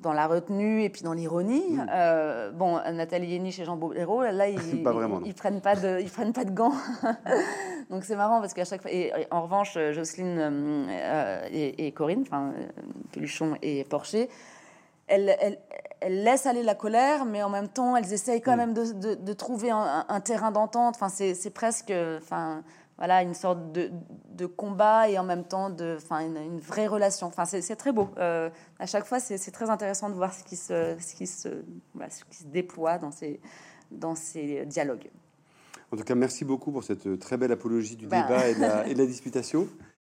dans la retenue et puis dans l'ironie. Euh, bon, Nathalie Yéniche et Jean Boléro, là, [LAUGHS] ils, ils, prennent pas de, ils prennent pas de gants. [LAUGHS] Donc c'est marrant parce qu'à chaque fois. Et, en revanche, Jocelyne euh, et, Corinne, enfin Peluchon et Porcher, elles, elles, elles, laissent aller la colère, mais en même temps, elles essayent quand même de, de, trouver un, un terrain d'entente. Enfin, c'est presque. Enfin, voilà, une sorte de, de, combat et en même temps de, enfin, une, vraie relation. Enfin, c'est très beau. Euh, à chaque fois, c'est très intéressant de voir ce qui se, ce qui se, ce qui se déploie dans ces, dans ces dialogues. En tout cas, merci beaucoup pour cette très belle apologie du ben. débat et de, la, et de la disputation. [LAUGHS]